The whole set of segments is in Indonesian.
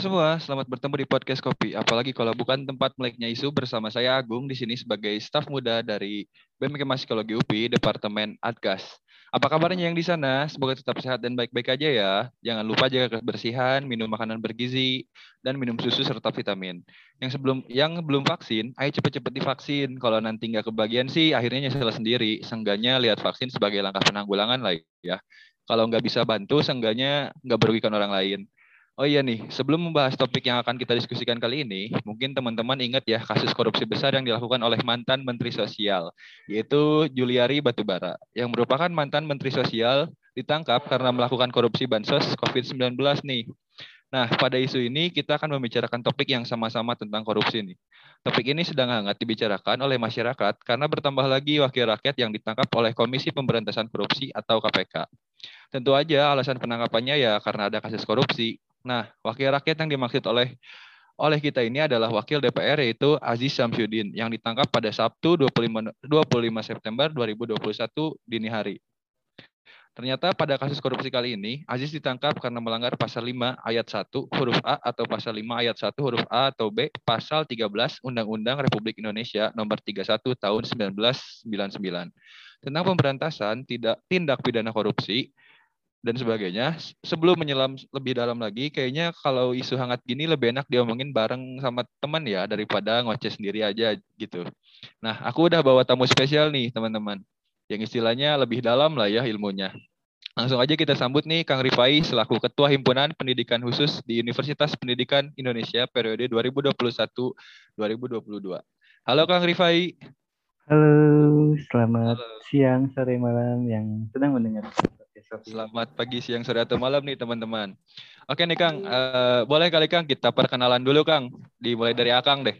Semua, selamat bertemu di podcast Kopi. Apalagi kalau bukan tempat meleknya isu bersama saya Agung di sini sebagai staf muda dari BMK Psikologi UPI Departemen Adgas. Apa kabarnya yang di sana? Semoga tetap sehat dan baik-baik aja ya. Jangan lupa jaga kebersihan, minum makanan bergizi, dan minum susu serta vitamin. Yang sebelum yang belum vaksin, ayo cepet-cepet divaksin. Kalau nanti nggak kebagian sih, akhirnya nyesel sendiri. Seenggaknya lihat vaksin sebagai langkah penanggulangan lah ya. Kalau nggak bisa bantu, seenggaknya nggak merugikan orang lain. Oh iya nih, sebelum membahas topik yang akan kita diskusikan kali ini, mungkin teman-teman ingat ya kasus korupsi besar yang dilakukan oleh mantan Menteri Sosial, yaitu Juliari Batubara, yang merupakan mantan Menteri Sosial ditangkap karena melakukan korupsi bansos COVID-19 nih. Nah, pada isu ini kita akan membicarakan topik yang sama-sama tentang korupsi nih. Topik ini sedang hangat dibicarakan oleh masyarakat karena bertambah lagi wakil rakyat yang ditangkap oleh Komisi Pemberantasan Korupsi atau KPK. Tentu aja alasan penangkapannya ya karena ada kasus korupsi, Nah, wakil rakyat yang dimaksud oleh oleh kita ini adalah wakil DPR yaitu Aziz Samsudin yang ditangkap pada Sabtu 25, 25 September 2021 dini hari. Ternyata pada kasus korupsi kali ini, Aziz ditangkap karena melanggar pasal 5 ayat 1 huruf A atau pasal 5 ayat 1 huruf A atau B pasal 13 Undang-Undang Republik Indonesia nomor 31 tahun 1999 tentang pemberantasan tidak tindak pidana korupsi dan sebagainya. Sebelum menyelam lebih dalam lagi, kayaknya kalau isu hangat gini lebih enak diomongin bareng sama teman ya daripada ngoceh sendiri aja gitu. Nah, aku udah bawa tamu spesial nih teman-teman, yang istilahnya lebih dalam lah ya ilmunya. Langsung aja kita sambut nih Kang Rifai selaku Ketua Himpunan Pendidikan Khusus di Universitas Pendidikan Indonesia periode 2021-2022. Halo Kang Rifai. Halo, selamat Halo. siang, sore, malam yang sedang mendengar Selamat pagi, siang, sore, atau malam nih teman-teman. Oke nih Kang, uh, boleh kali Kang kita perkenalan dulu Kang. Dimulai dari Akang deh.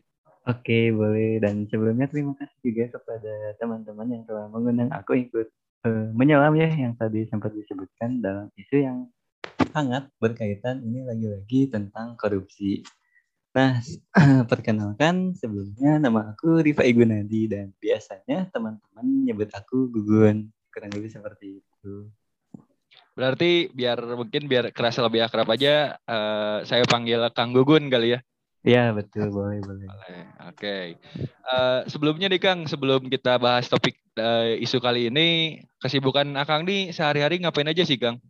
Oke, boleh. Dan sebelumnya terima kasih juga kepada teman-teman yang telah mengundang aku ikut uh, menyelam ya yang tadi sempat disebutkan dalam isu yang sangat berkaitan ini lagi-lagi tentang korupsi. Nah, perkenalkan sebelumnya nama aku Rifa Igunadi dan biasanya teman-teman nyebut aku Gugun. Kurang lebih seperti itu. Berarti biar mungkin biar kerasa lebih akrab aja, uh, saya panggil Kang Gugun kali ya. Iya betul boleh boleh. Oke. Okay. Uh, eh, sebelumnya nih Kang, sebelum kita bahas topik uh, isu kali ini, kesibukan Akang nih sehari-hari ngapain aja sih Kang?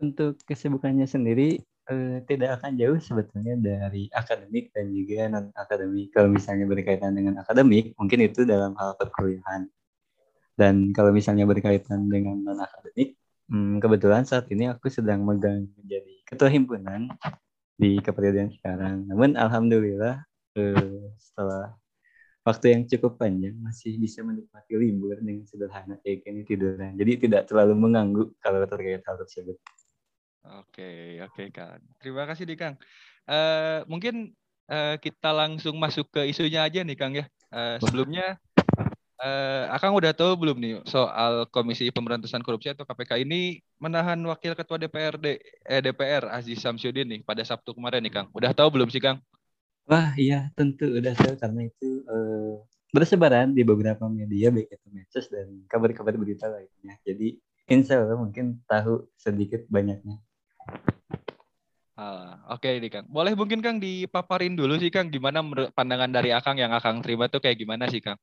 Untuk kesibukannya sendiri uh, tidak akan jauh sebetulnya dari akademik dan juga non akademik. Kalau misalnya berkaitan dengan akademik, mungkin itu dalam hal perkuliahan. Dan kalau misalnya berkaitan dengan non akademik, Hmm, kebetulan saat ini aku sedang megang menjadi ketua himpunan di kepribadian sekarang. Namun alhamdulillah eh, setelah waktu yang cukup panjang masih bisa menikmati libur dengan sederhana kayak gini tiduran. Jadi tidak terlalu mengganggu kalau terkait hal tersebut. Oke, oke Kang. Terima kasih nih Kang. Uh, mungkin uh, kita langsung masuk ke isunya aja nih Kang ya. Uh, sebelumnya Uh, Akang udah tahu belum nih soal Komisi Pemberantasan Korupsi atau KPK ini menahan Wakil Ketua DPRD eh, DPR Aziz Samsudin nih pada Sabtu kemarin nih Kang. Udah tahu belum sih Kang? Wah iya tentu udah tahu karena itu uh, bersebaran di beberapa media baik itu medsos dan kabar-kabar berita lainnya. Jadi insya Allah mungkin tahu sedikit banyaknya. Ah, Oke okay, nih Kang. Boleh mungkin Kang dipaparin dulu sih Kang gimana pandangan dari Akang yang Akang terima tuh kayak gimana sih Kang?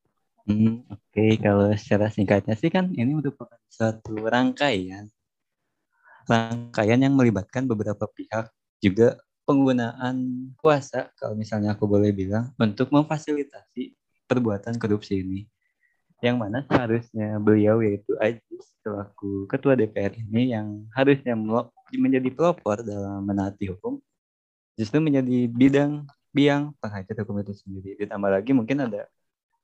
Hmm, Oke, okay. kalau secara singkatnya sih kan ini merupakan suatu rangkaian. Rangkaian yang melibatkan beberapa pihak juga penggunaan kuasa kalau misalnya aku boleh bilang untuk memfasilitasi perbuatan korupsi ini. Yang mana seharusnya beliau yaitu Ajis selaku ketua DPR ini yang harusnya menjadi pelopor dalam menaati hukum justru menjadi bidang biang penghajat hukum itu sendiri. Ditambah lagi mungkin ada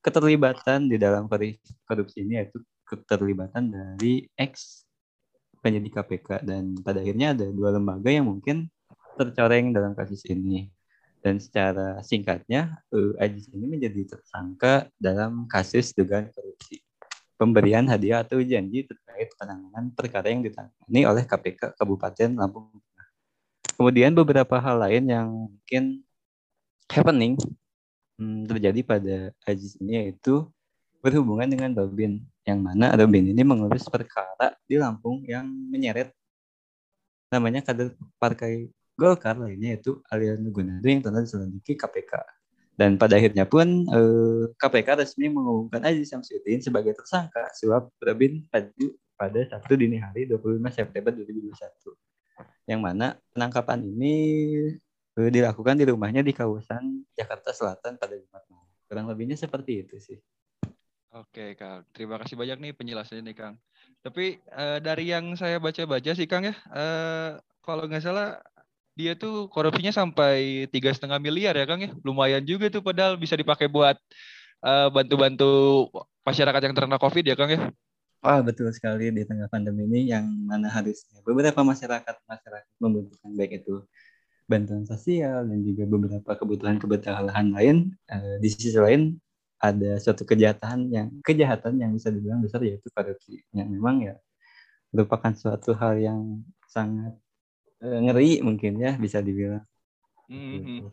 keterlibatan di dalam korupsi ini yaitu keterlibatan dari ex penyidik KPK dan pada akhirnya ada dua lembaga yang mungkin tercoreng dalam kasus ini. Dan secara singkatnya Ajis ini menjadi tersangka dalam kasus dugaan korupsi. Pemberian hadiah atau janji terkait penanganan perkara yang ditangani oleh KPK Kabupaten Lampung Kemudian beberapa hal lain yang mungkin happening hmm, terjadi pada Aziz ini yaitu berhubungan dengan Robin yang mana Robin ini mengurus perkara di Lampung yang menyeret namanya kader partai Golkar lainnya yaitu Aliando Gunado yang telah diselidiki KPK. Dan pada akhirnya pun eh, KPK resmi mengumumkan Aziz Samsudin sebagai tersangka suap Robin Paju pada Sabtu dini hari 25 September 2021. Yang mana penangkapan ini dilakukan di rumahnya di kawasan Jakarta Selatan pada Jumat malam. Kurang lebihnya seperti itu sih. Oke, Kang. Terima kasih banyak nih penjelasannya nih, Kang. Tapi uh, dari yang saya baca-baca sih, Kang ya, uh, kalau nggak salah dia tuh korupsinya sampai tiga setengah miliar ya, Kang ya. Lumayan juga tuh, padahal bisa dipakai buat bantu bantu-bantu masyarakat yang terkena COVID ya, Kang ya. Wah, betul sekali di tengah pandemi ini yang mana harusnya beberapa masyarakat masyarakat membutuhkan baik itu bantuan sosial dan juga beberapa kebutuhan-kebutuhan lain. Uh, di sisi lain ada suatu kejahatan yang kejahatan yang bisa dibilang besar yaitu korupsi yang memang ya merupakan suatu hal yang sangat uh, ngeri mungkin ya bisa dibilang. Mm-hmm.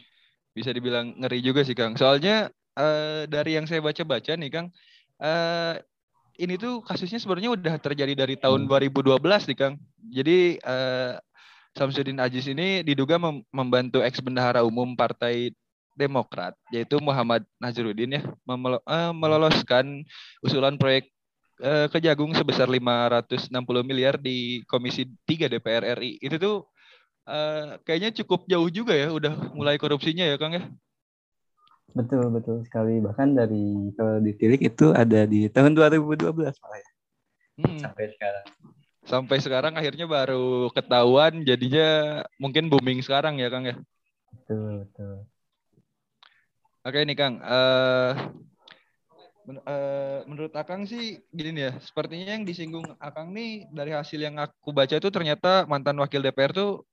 Bisa dibilang ngeri juga sih Kang. Soalnya uh, dari yang saya baca-baca nih Kang, uh, ini tuh kasusnya sebenarnya udah terjadi dari tahun hmm. 2012 nih Kang. Jadi uh, Samsudin Aziz ini diduga mem membantu ex bendahara umum Partai Demokrat yaitu Muhammad Nazarudin ya uh, meloloskan usulan proyek uh, Kejagung sebesar 560 miliar di Komisi 3 DPR RI. Itu tuh uh, kayaknya cukup jauh juga ya udah mulai korupsinya ya Kang ya. Betul betul sekali bahkan dari kalau ditilik itu ada di tahun 2012 malah ya. Hmm. Sampai sekarang. Sampai sekarang akhirnya baru ketahuan jadinya mungkin booming sekarang ya Kang ya. Betul betul. Oke nih Kang, uh, men uh, menurut Akang sih gini ya, sepertinya yang disinggung Akang nih dari hasil yang aku baca itu ternyata mantan wakil DPR tuh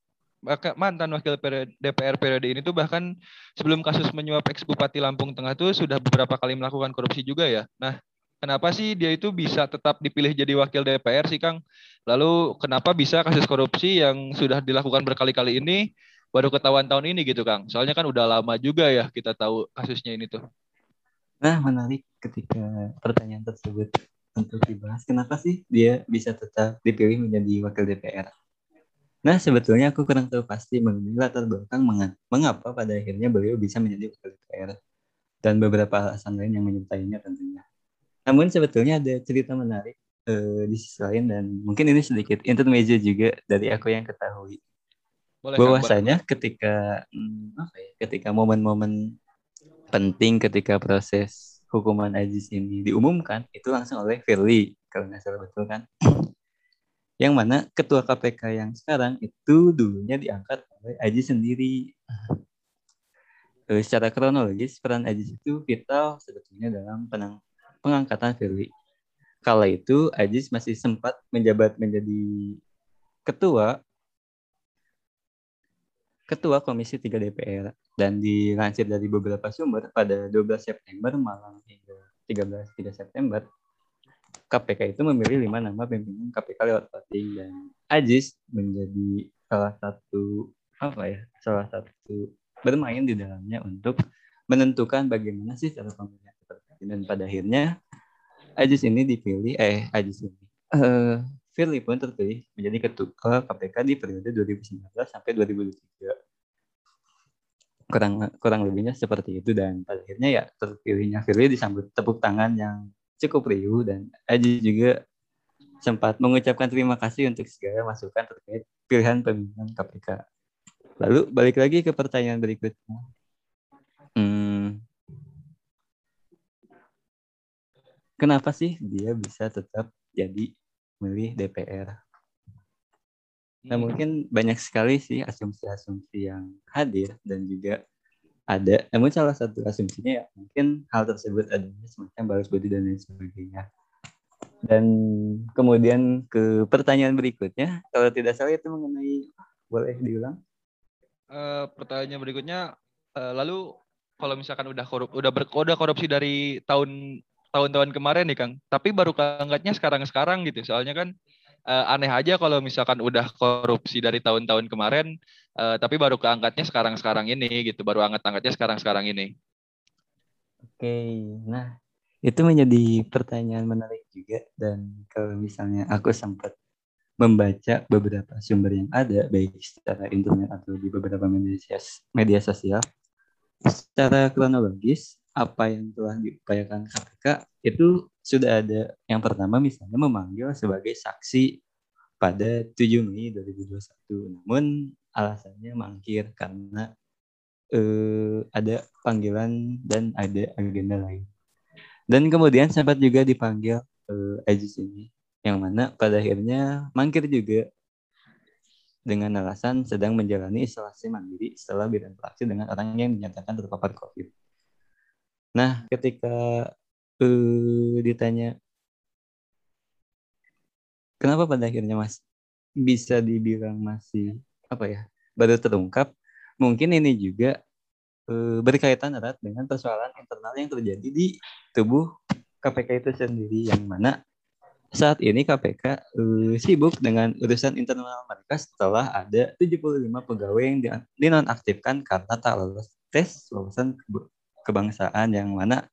mantan wakil DPR periode ini tuh bahkan sebelum kasus menyuap ex Bupati Lampung Tengah tuh sudah beberapa kali melakukan korupsi juga ya. Nah, kenapa sih dia itu bisa tetap dipilih jadi wakil DPR sih Kang? Lalu kenapa bisa kasus korupsi yang sudah dilakukan berkali-kali ini baru ketahuan tahun ini gitu Kang. Soalnya kan udah lama juga ya kita tahu kasusnya ini tuh. Nah, menarik ketika pertanyaan tersebut untuk dibahas. Kenapa sih dia bisa tetap dipilih menjadi wakil DPR? Nah, sebetulnya aku kurang tahu pasti mengenai latar belakang mengapa pada akhirnya beliau bisa menjadi wakil DPR dan beberapa alasan lain yang menyertainya tentunya. Namun sebetulnya ada cerita menarik uh, di sisi lain dan mungkin ini sedikit intermezzo juga dari aku yang ketahui. Boleh, bahwasanya kan, ketika hmm, apa ya, ketika momen-momen penting ketika proses hukuman Aziz ini diumumkan itu langsung oleh Firly kalau nggak salah betul kan? Yang mana ketua KPK yang sekarang itu dulunya diangkat oleh Aziz sendiri. E, secara kronologis peran Aziz itu vital sebetulnya dalam penang, pengangkatan Firly. Kala itu Aziz masih sempat menjabat menjadi ketua Ketua Komisi 3 DPR dan dilansir dari beberapa sumber pada 12 September malam hingga 13 3 September KPK itu memilih lima nama pimpinan KPK lewat voting dan Aziz menjadi salah satu apa ya salah satu bermain di dalamnya untuk menentukan bagaimana sih cara pemilihan dan pada akhirnya Aziz ini dipilih eh Aziz ini uh, Firly pun terpilih menjadi ketua KPK di periode 2019 sampai 2023. Kurang kurang lebihnya seperti itu dan pada akhirnya ya terpilihnya Firly disambut tepuk tangan yang cukup riuh dan Aji juga sempat mengucapkan terima kasih untuk segala masukan terkait pilihan pemimpinan KPK. Lalu balik lagi ke pertanyaan berikutnya. Hmm, kenapa sih dia bisa tetap jadi milih DPR. Nah hmm. mungkin banyak sekali sih asumsi-asumsi yang hadir dan juga ada. Namun salah satu asumsinya ya mungkin hal tersebut adanya semacam balas budi dan lain sebagainya. Dan kemudian ke pertanyaan berikutnya, kalau tidak salah itu mengenai boleh diulang? Uh, pertanyaan berikutnya, uh, lalu kalau misalkan udah korup, udah berkoda korupsi dari tahun tahun-tahun kemarin nih Kang. Tapi baru keangkatnya sekarang-sekarang gitu. Soalnya kan uh, aneh aja kalau misalkan udah korupsi dari tahun-tahun kemarin, uh, tapi baru keangkatnya sekarang-sekarang ini gitu. Baru angkat-angkatnya sekarang-sekarang ini. Oke, nah itu menjadi pertanyaan menarik juga dan kalau misalnya aku sempat membaca beberapa sumber yang ada baik secara internet atau di beberapa media, media sosial secara kronologis apa yang telah diupayakan KPK itu sudah ada. Yang pertama misalnya memanggil sebagai saksi pada 7 Mei 2021 namun alasannya mangkir karena eh, ada panggilan dan ada agenda lain. Dan kemudian sempat juga dipanggil eh, Ajis ini. Yang mana pada akhirnya mangkir juga dengan alasan sedang menjalani isolasi mandiri setelah berinteraksi dengan orang yang dinyatakan terpapar COVID. Nah, ketika uh, ditanya kenapa pada akhirnya Mas bisa dibilang masih apa ya baru terungkap, mungkin ini juga uh, berkaitan erat dengan persoalan internal yang terjadi di tubuh KPK itu sendiri yang mana saat ini KPK uh, eh, sibuk dengan urusan internal mereka setelah ada 75 pegawai yang dinonaktifkan karena tak lolos tes wawasan kebangsaan yang mana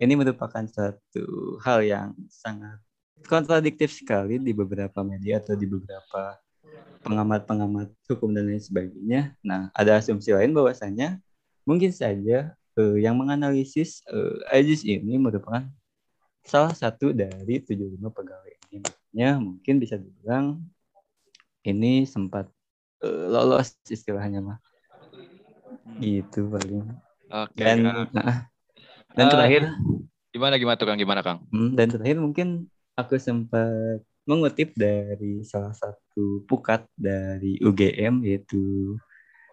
ini merupakan satu hal yang sangat kontradiktif sekali di beberapa media atau di beberapa pengamat-pengamat hukum dan lain sebagainya. Nah, ada asumsi lain bahwasanya mungkin saja uh, yang menganalisis uh, Ajis ini merupakan salah satu dari 75 pegawai ini. Makanya mungkin bisa dibilang ini sempat uh, lolos istilahnya mah. Hmm. Gitu paling. Oke. Okay, dan nah, dan uh, terakhir gimana gimana tuh Kang? Gimana Kang? Hmm, dan terakhir mungkin aku sempat mengutip dari salah satu pukat dari UGM yaitu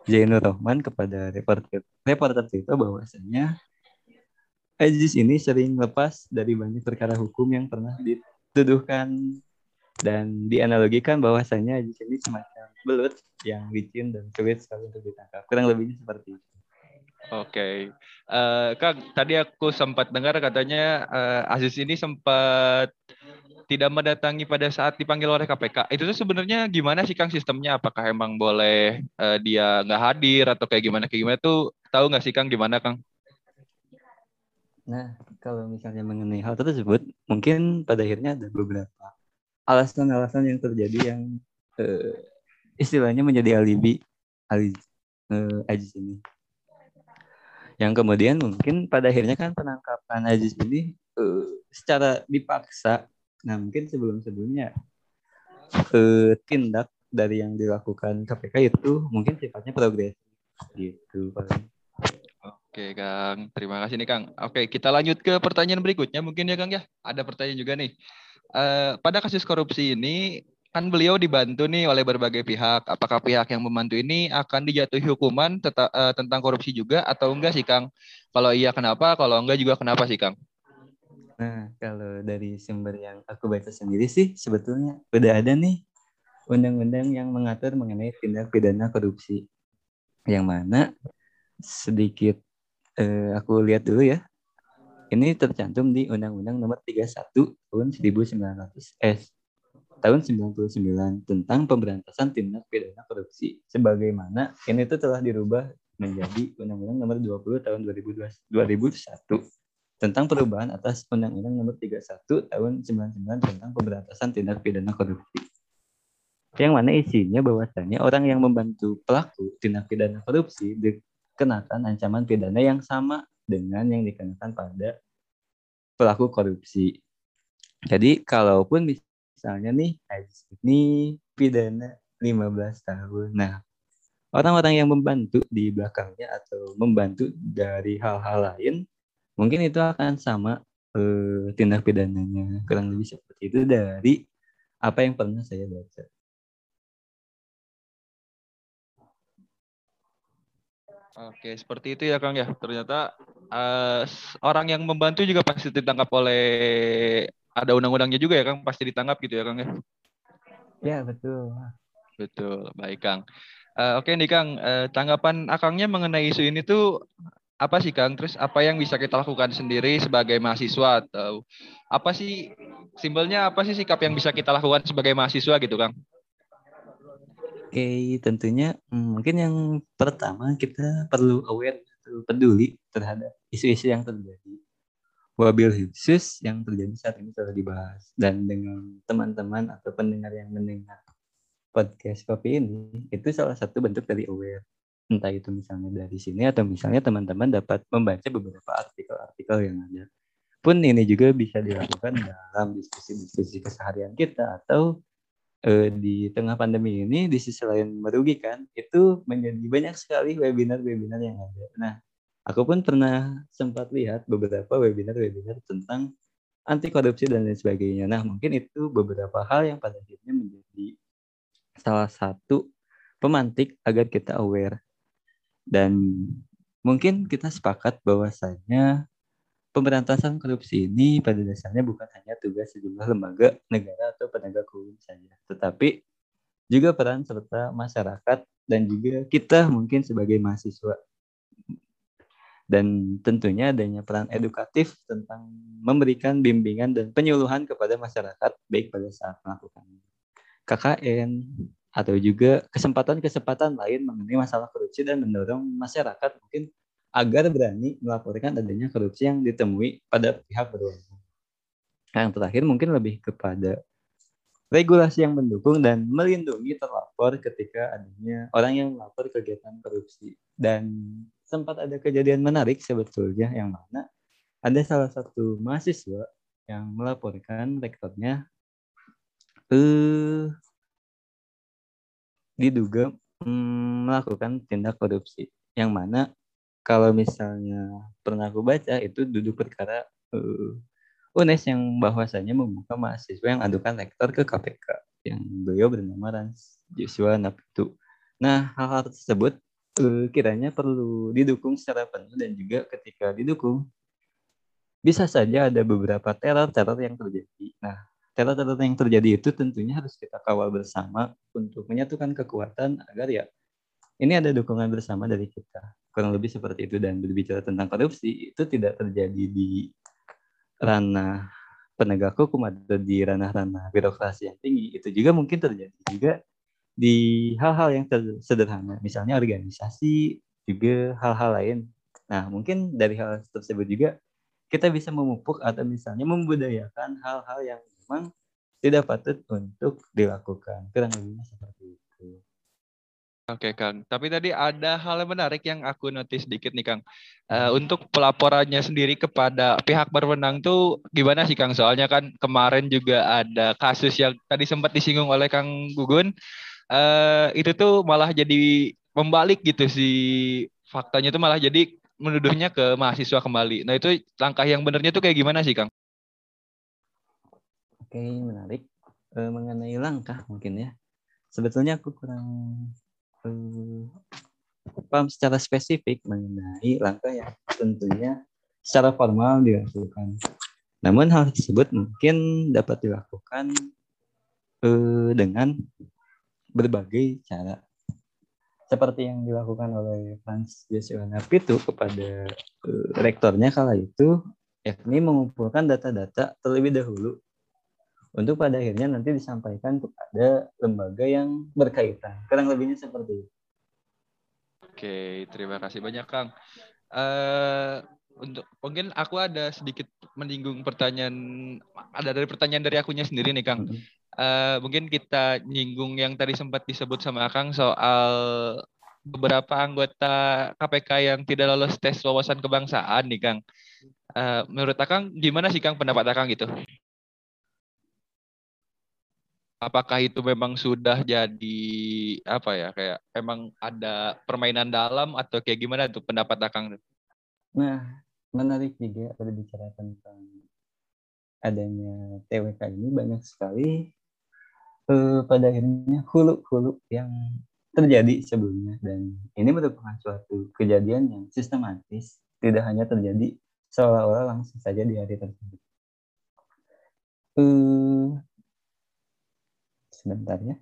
Zainur Rahman kepada reporter reporter itu bahwasanya Aziz ini sering lepas dari banyak perkara hukum yang pernah dituduhkan dan dianalogikan bahwasanya Aziz ini semacam belut yang licin dan sulit sekali untuk ditangkap. Kurang lebihnya seperti itu. Oke, okay. uh, eh, Kang, tadi aku sempat dengar katanya uh, Aziz ini sempat tidak mendatangi pada saat dipanggil oleh KPK. Itu tuh sebenarnya gimana sih Kang sistemnya? Apakah emang boleh uh, dia nggak hadir atau kayak gimana kayak gimana tuh tahu nggak sih Kang gimana Kang? Nah, kalau misalnya mengenai hal tersebut, mungkin pada akhirnya ada beberapa alasan-alasan yang terjadi yang uh, istilahnya menjadi alibi alibi uh, Aziz ini. Yang kemudian mungkin pada akhirnya kan penangkapan Aziz ini uh, secara dipaksa. Nah, mungkin sebelum-sebelumnya uh, tindak dari yang dilakukan KPK itu mungkin sifatnya progresif gitu paling. Oke, Kang. Terima kasih nih, Kang. Oke, kita lanjut ke pertanyaan berikutnya mungkin ya, Kang ya. Ada pertanyaan juga nih. Uh, pada kasus korupsi ini kan beliau dibantu nih oleh berbagai pihak. Apakah pihak yang membantu ini akan dijatuhi hukuman teta, uh, tentang korupsi juga atau enggak sih, Kang? Kalau iya kenapa? Kalau enggak juga kenapa sih, Kang? Nah, kalau dari sumber yang aku baca sendiri sih sebetulnya udah ada nih undang-undang yang mengatur mengenai tindak pidana korupsi. Yang mana sedikit eh, aku lihat dulu ya. Ini tercantum di Undang-Undang Nomor 31 tahun 1900 eh tahun 99 tentang pemberantasan tindak pidana korupsi. Sebagaimana ini itu telah dirubah menjadi Undang-Undang Nomor 20 tahun 2002, 2001 tentang perubahan atas Undang-Undang Nomor 31 tahun 99 tentang pemberantasan tindak pidana korupsi. Yang mana isinya bahwasanya orang yang membantu pelaku tindak pidana korupsi dikenakan ancaman pidana yang sama dengan yang dikenakan pada pelaku korupsi. Jadi kalaupun misalnya nih ini pidana 15 tahun. Nah, orang-orang yang membantu di belakangnya atau membantu dari hal-hal lain mungkin itu akan sama eh, tindak pidananya kurang lebih seperti itu dari apa yang pernah saya baca. Oke, seperti itu ya Kang ya. Ternyata uh, orang yang membantu juga pasti ditangkap oleh ada undang-undangnya juga ya Kang, pasti ditangkap gitu ya Kang ya. Ya, betul. Betul. Baik Kang. Uh, Oke nih Kang, uh, tanggapan Akangnya mengenai isu ini tuh apa sih Kang? Terus apa yang bisa kita lakukan sendiri sebagai mahasiswa atau apa sih simbolnya apa sih sikap yang bisa kita lakukan sebagai mahasiswa gitu Kang? Oke, tentunya hmm, mungkin yang pertama kita perlu aware, peduli terhadap isu-isu yang terjadi. Wabil khusus yang terjadi saat ini telah dibahas. Dan dengan teman-teman atau pendengar yang mendengar podcast kopi ini itu salah satu bentuk dari aware. Entah itu misalnya dari sini atau misalnya teman-teman dapat membaca beberapa artikel-artikel yang ada. Pun ini juga bisa dilakukan dalam diskusi-diskusi keseharian kita atau eh, di tengah pandemi ini di sisi lain merugikan itu menjadi banyak sekali webinar-webinar yang ada. Nah, aku pun pernah sempat lihat beberapa webinar-webinar tentang anti korupsi dan lain sebagainya. Nah, mungkin itu beberapa hal yang pada akhirnya menjadi salah satu pemantik agar kita aware. Dan mungkin kita sepakat bahwasanya pemberantasan korupsi ini pada dasarnya bukan hanya tugas sejumlah lembaga negara atau penegak hukum saja, tetapi juga peran serta masyarakat dan juga kita mungkin sebagai mahasiswa. Dan tentunya adanya peran edukatif tentang memberikan bimbingan dan penyuluhan kepada masyarakat baik pada saat melakukan KKN atau juga kesempatan-kesempatan lain mengenai masalah korupsi dan mendorong masyarakat mungkin agar berani melaporkan adanya korupsi yang ditemui pada pihak berwenang. Yang terakhir mungkin lebih kepada regulasi yang mendukung dan melindungi terlapor ketika adanya orang yang melapor kegiatan korupsi. Dan sempat ada kejadian menarik sebetulnya yang mana ada salah satu mahasiswa yang melaporkan rektornya eh, diduga mm, melakukan tindak korupsi yang mana kalau misalnya pernah aku baca itu duduk perkara uh, UNES yang bahwasanya membuka mahasiswa yang adukan rektor ke KPK yang beliau bernama Rans Joshua Naptu. Nah, hal-hal tersebut uh, kiranya perlu didukung secara penuh dan juga ketika didukung bisa saja ada beberapa teror-teror yang terjadi. Nah, teror-teror yang terjadi itu tentunya harus kita kawal bersama untuk menyatukan kekuatan agar ya ini ada dukungan bersama dari kita. Kurang lebih seperti itu. Dan berbicara tentang korupsi itu tidak terjadi di ranah penegak hukum atau di ranah-ranah birokrasi yang tinggi. Itu juga mungkin terjadi juga di hal-hal yang sederhana. Misalnya organisasi juga hal-hal lain. Nah mungkin dari hal tersebut juga kita bisa memupuk atau misalnya membudayakan hal-hal yang memang tidak patut untuk dilakukan. Kurang lebihnya seperti Oke Kang, tapi tadi ada hal yang menarik yang aku notice sedikit nih Kang. Uh, untuk pelaporannya sendiri kepada pihak berwenang tuh gimana sih Kang? Soalnya kan kemarin juga ada kasus yang tadi sempat disinggung oleh Kang Gugun. Uh, itu tuh malah jadi membalik gitu sih faktanya tuh malah jadi menuduhnya ke mahasiswa kembali. Nah itu langkah yang benernya tuh kayak gimana sih Kang? Oke menarik e, mengenai langkah mungkin ya. Sebetulnya aku kurang paham secara spesifik mengenai langkah yang tentunya secara formal dilakukan. Namun hal tersebut mungkin dapat dilakukan uh, dengan berbagai cara. Seperti yang dilakukan oleh Franz Joshua Napitu kepada uh, rektornya kala itu, yakni mengumpulkan data-data terlebih dahulu untuk pada akhirnya nanti disampaikan kepada lembaga yang berkaitan. Kurang lebihnya seperti itu. Oke, terima kasih banyak Kang. Uh, untuk mungkin aku ada sedikit menyinggung pertanyaan ada dari pertanyaan dari akunya sendiri nih Kang. Uh, mungkin kita nyinggung yang tadi sempat disebut sama Kang soal beberapa anggota KPK yang tidak lolos tes wawasan kebangsaan nih Kang. Uh, menurut Akang gimana sih Kang pendapat Akang gitu? Apakah itu memang sudah jadi apa ya kayak emang ada permainan dalam atau kayak gimana tuh pendapat Akang? Nah, menarik juga berbicara tentang adanya TWK ini banyak sekali eh, pada akhirnya hulu-hulu yang terjadi sebelumnya dan ini merupakan suatu kejadian yang sistematis tidak hanya terjadi seolah-olah langsung saja di hari tersebut. Eh, sebentar ya.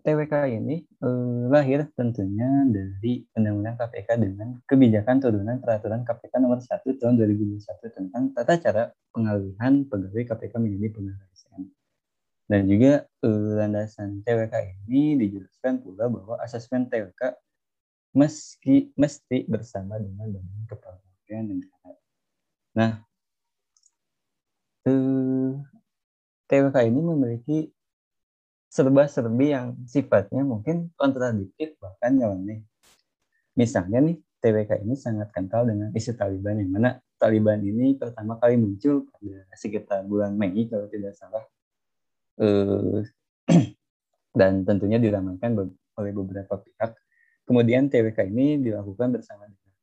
TWK ini eh, lahir tentunya dari Undang-Undang KPK dengan kebijakan turunan peraturan KPK nomor 1 tahun 2021 tentang tata cara pengalihan pegawai KPK menjadi pegawai ASN. Dan juga eh, landasan TWK ini dijelaskan pula bahwa asesmen TWK meski mesti bersama dengan Badan Kepegawaian Negara Nah, eh, TWK ini memiliki serba-serbi yang sifatnya mungkin kontradiktif bahkan nyeleneh. Misalnya nih, TWK ini sangat kental dengan isu Taliban yang mana Taliban ini pertama kali muncul pada sekitar bulan Mei kalau tidak salah. Eh, dan tentunya diramaikan oleh beberapa pihak. Kemudian TWK ini dilakukan bersama dengan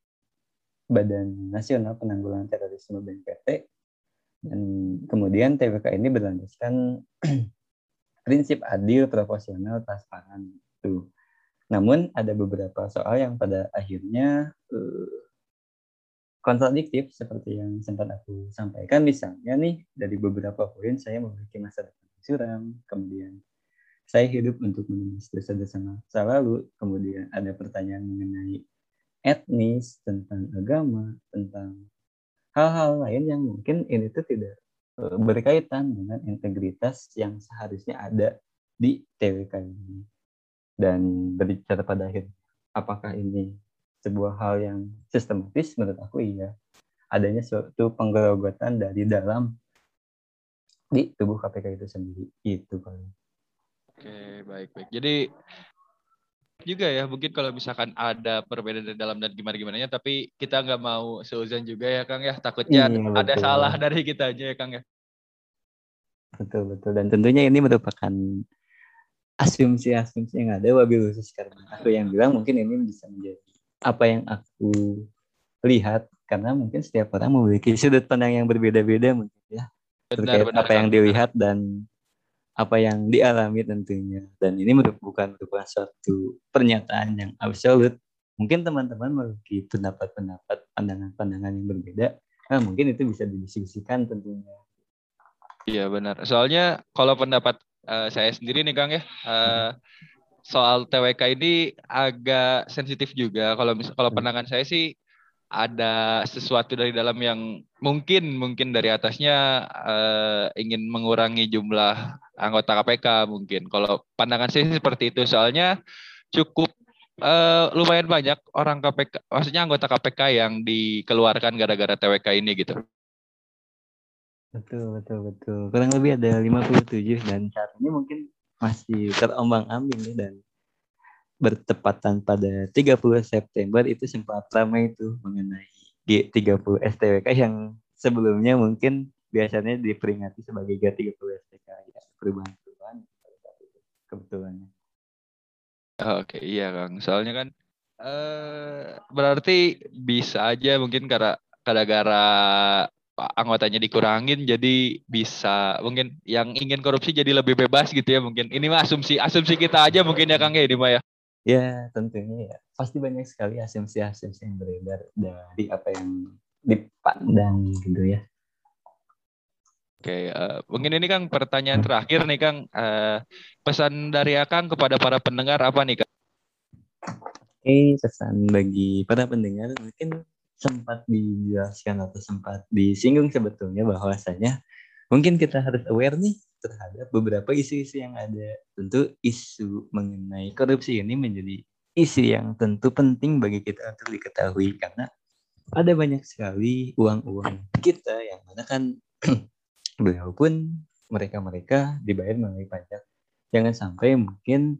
Badan Nasional Penanggulangan Terorisme BNPT dan kemudian TWK ini berlandaskan prinsip adil, proporsional, transparan. Tuh. Namun ada beberapa soal yang pada akhirnya uh, kontradiktif seperti yang sempat aku sampaikan. Misalnya nih dari beberapa poin saya memiliki masa depan suram, kemudian saya hidup untuk menulis dosa-dosa masa lalu. Kemudian ada pertanyaan mengenai etnis, tentang agama, tentang hal-hal lain yang mungkin ini tuh tidak e, berkaitan dengan integritas yang seharusnya ada di TWK ini. Dan berbicara pada akhir, apakah ini sebuah hal yang sistematis? Menurut aku iya. Adanya suatu penggerogotan dari dalam di tubuh KPK itu sendiri. Itu paling. Oke, baik baik. Jadi juga ya mungkin kalau misalkan ada perbedaan dari dalam dan gimana gimana nya tapi kita nggak mau seuzan juga ya Kang ya. Takutnya iya, ada salah dari kita aja ya Kang ya. Betul betul. Dan tentunya ini merupakan asumsi-asumsi yang ada wabil khusus karena aku yang bilang mungkin ini bisa menjadi apa yang aku lihat. Karena mungkin setiap orang memiliki sudut pandang yang berbeda-beda mungkin ya. Terkait benar, apa yang dilihat dan apa yang dialami tentunya. Dan ini bukan merupakan suatu pernyataan yang absolut. Mungkin teman-teman memiliki pendapat-pendapat pandangan-pandangan yang berbeda nah mungkin itu bisa didiskusikan tentunya. Iya benar. Soalnya kalau pendapat uh, saya sendiri nih kang ya uh, soal TWK ini agak sensitif juga. Kalau kalau pandangan saya sih ada sesuatu dari dalam yang mungkin mungkin dari atasnya uh, ingin mengurangi jumlah anggota KPK mungkin. Kalau pandangan saya seperti itu soalnya cukup uh, lumayan banyak orang KPK, maksudnya anggota KPK yang dikeluarkan gara-gara TWK ini gitu. Betul, betul, betul. Kurang lebih ada 57 dan saat ini mungkin masih terombang-ambing dan bertepatan pada 30 September itu sempat ramai itu mengenai G30 STWK yang sebelumnya mungkin biasanya diperingati sebagai G30 STWK ya perubahan-perubahan kebetulannya. Oke, iya Kang. Soalnya kan eh berarti bisa aja mungkin karena gara-gara anggotanya dikurangin jadi bisa mungkin yang ingin korupsi jadi lebih bebas gitu ya mungkin. Ini mah asumsi asumsi kita aja mungkin ya Kang ya ini mah ya. Ya, tentunya ya. Pasti banyak sekali asumsi-asumsi yang beredar dari apa yang dipandang gitu ya. Oke, uh, mungkin ini Kang pertanyaan terakhir nih Kang. Uh, pesan dari Akang kepada para pendengar apa nih Kang? Oke, pesan bagi para pendengar mungkin sempat dijelaskan atau sempat disinggung sebetulnya bahwasanya mungkin kita harus aware nih terhadap beberapa isu-isu yang ada. Tentu isu mengenai korupsi ini menjadi isu yang tentu penting bagi kita untuk diketahui karena ada banyak sekali uang-uang kita yang mana kan beliau pun mereka-mereka dibayar melalui pajak. Jangan sampai mungkin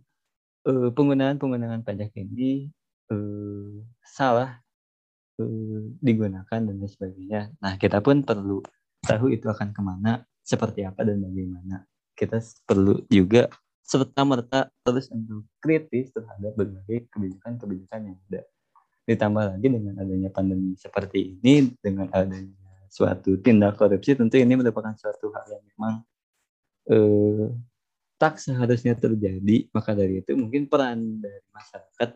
uh, penggunaan-penggunaan pajak ini uh, salah uh, digunakan dan sebagainya. Nah kita pun perlu tahu itu akan ke mana seperti apa dan bagaimana. Kita perlu juga serta merta terus untuk kritis terhadap berbagai kebijakan-kebijakan yang ada. Ditambah lagi dengan adanya pandemi seperti ini, dengan adanya suatu tindak korupsi, tentu ini merupakan suatu hal yang memang eh, tak seharusnya terjadi. Maka dari itu mungkin peran dari masyarakat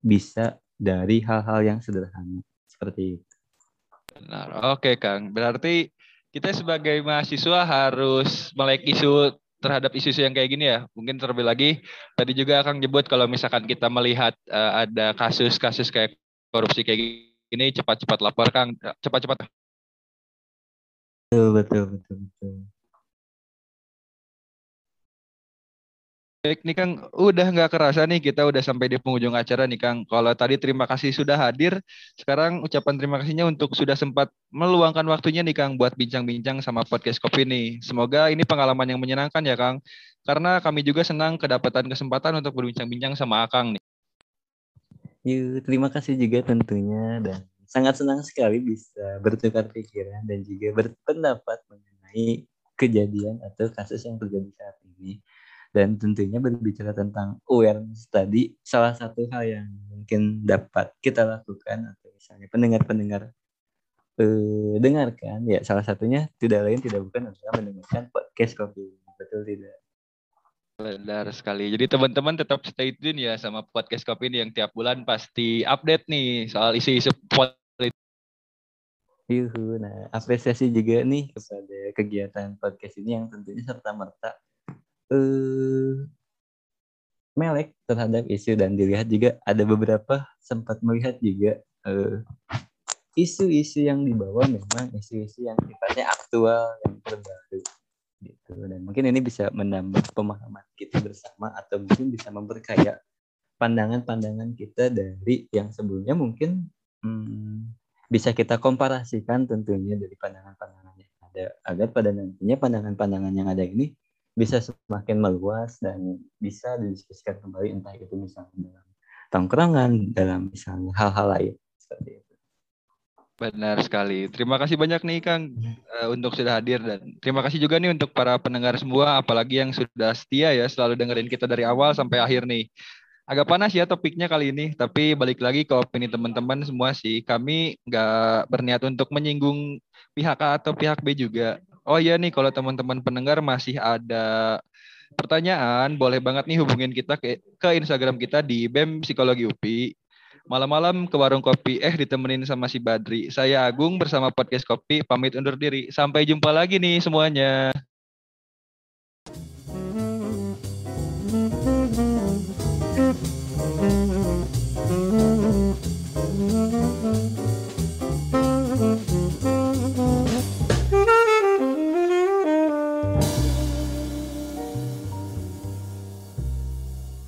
bisa dari hal-hal yang sederhana seperti itu. Benar. Oke, Kang. Berarti kita sebagai mahasiswa harus melek isu terhadap isu-isu yang kayak gini ya. Mungkin terlebih lagi tadi juga akan nyebut kalau misalkan kita melihat uh, ada kasus-kasus kayak korupsi kayak gini cepat-cepat lapor Kang, cepat-cepat. Betul betul betul betul. Baik nih Kang, udah nggak kerasa nih kita udah sampai di penghujung acara nih Kang. Kalau tadi terima kasih sudah hadir, sekarang ucapan terima kasihnya untuk sudah sempat meluangkan waktunya nih Kang buat bincang-bincang sama podcast Kopi nih. Semoga ini pengalaman yang menyenangkan ya Kang. Karena kami juga senang kedapatan kesempatan untuk berbincang-bincang sama Akang nih. Yuk, terima kasih juga tentunya dan sangat senang sekali bisa bertukar pikiran dan juga berpendapat mengenai kejadian atau kasus yang terjadi saat ini dan tentunya berbicara tentang awareness tadi salah satu hal yang mungkin dapat kita lakukan atau misalnya pendengar-pendengar eh, dengarkan ya salah satunya tidak lain tidak bukan adalah mendengarkan podcast kopi betul tidak Benar sekali. Jadi teman-teman tetap stay tune ya sama podcast kopi ini yang tiap bulan pasti update nih soal isu-isu politik. Yuhu, nah apresiasi juga nih kepada kegiatan podcast ini yang tentunya serta merta uh, melek terhadap isu dan dilihat juga ada beberapa sempat melihat juga eh, isu-isu yang dibawa memang isu-isu yang sifatnya aktual yang terbaru gitu. Dan mungkin ini bisa menambah pemahaman kita bersama atau mungkin bisa memperkaya pandangan-pandangan kita dari yang sebelumnya mungkin hmm, bisa kita komparasikan tentunya dari pandangan-pandangan yang ada. Agar pada nantinya pandangan-pandangan yang ada ini bisa semakin meluas dan bisa didiskusikan kembali entah itu misalnya dalam tongkrongan dalam misalnya hal-hal lain seperti itu. Benar sekali. Terima kasih banyak nih Kang uh, untuk sudah hadir dan terima kasih juga nih untuk para pendengar semua apalagi yang sudah setia ya selalu dengerin kita dari awal sampai akhir nih. Agak panas ya topiknya kali ini, tapi balik lagi ke opini teman-teman semua sih. Kami nggak berniat untuk menyinggung pihak A atau pihak B juga Oh iya nih, kalau teman-teman pendengar masih ada pertanyaan, boleh banget nih hubungin kita ke, ke Instagram kita di BEM Psikologi UPI. Malam-malam ke warung kopi, eh ditemenin sama si Badri. Saya Agung bersama Podcast Kopi, pamit undur diri. Sampai jumpa lagi nih semuanya.